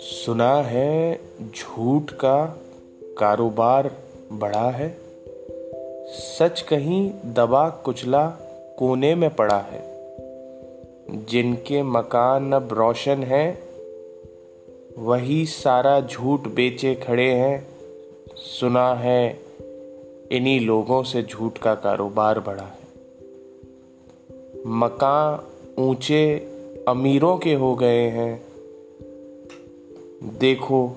सुना है झूठ का कारोबार बड़ा है। सच कहीं दबा कुचला कोने में पड़ा है। जिनके मकान अब रोशन है, वही सारा झूठ बेचे खड़े हैं। सुना है इन्हीं लोगों से झूठ का कारोबार बढ़ा है। मकान ऊँचे अमीरों के हो गए हैं। देखो,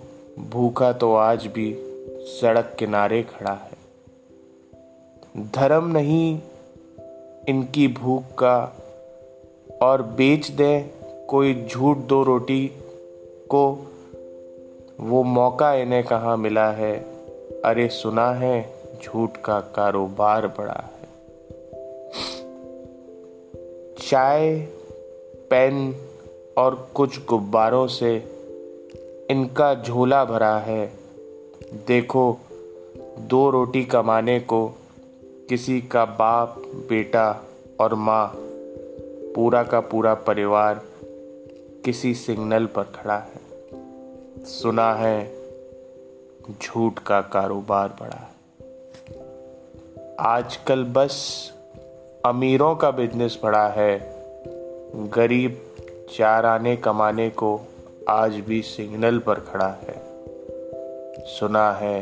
भूखा तो आज भी सड़क किनारे खड़ा है। धर्म नहीं, इनकी भूख का और बेच दे कोई झूठ दो रोटी को। वो मौका इन्हें कहाँ मिला है? अरे सुना है, झूठ का कारोबार बड़ा है। चाय, पेन और कुछ गुब्बारों से इनका झोला भरा है। देखो, दो रोटी कमाने को किसी का बाप, बेटा और माँ, पूरा का पूरा परिवार किसी सिग्नल पर खड़ा है। सुना है, झूठ का कारोबार बढ़ा। है आजकल बस अमीरों का बिज़नेस बड़ा है। गरीब चार आने कमाने को आज भी सिग्नल पर खड़ा है। सुना है,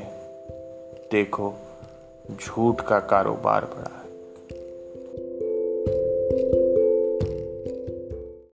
देखो, झूठ का कारोबार बढ़ा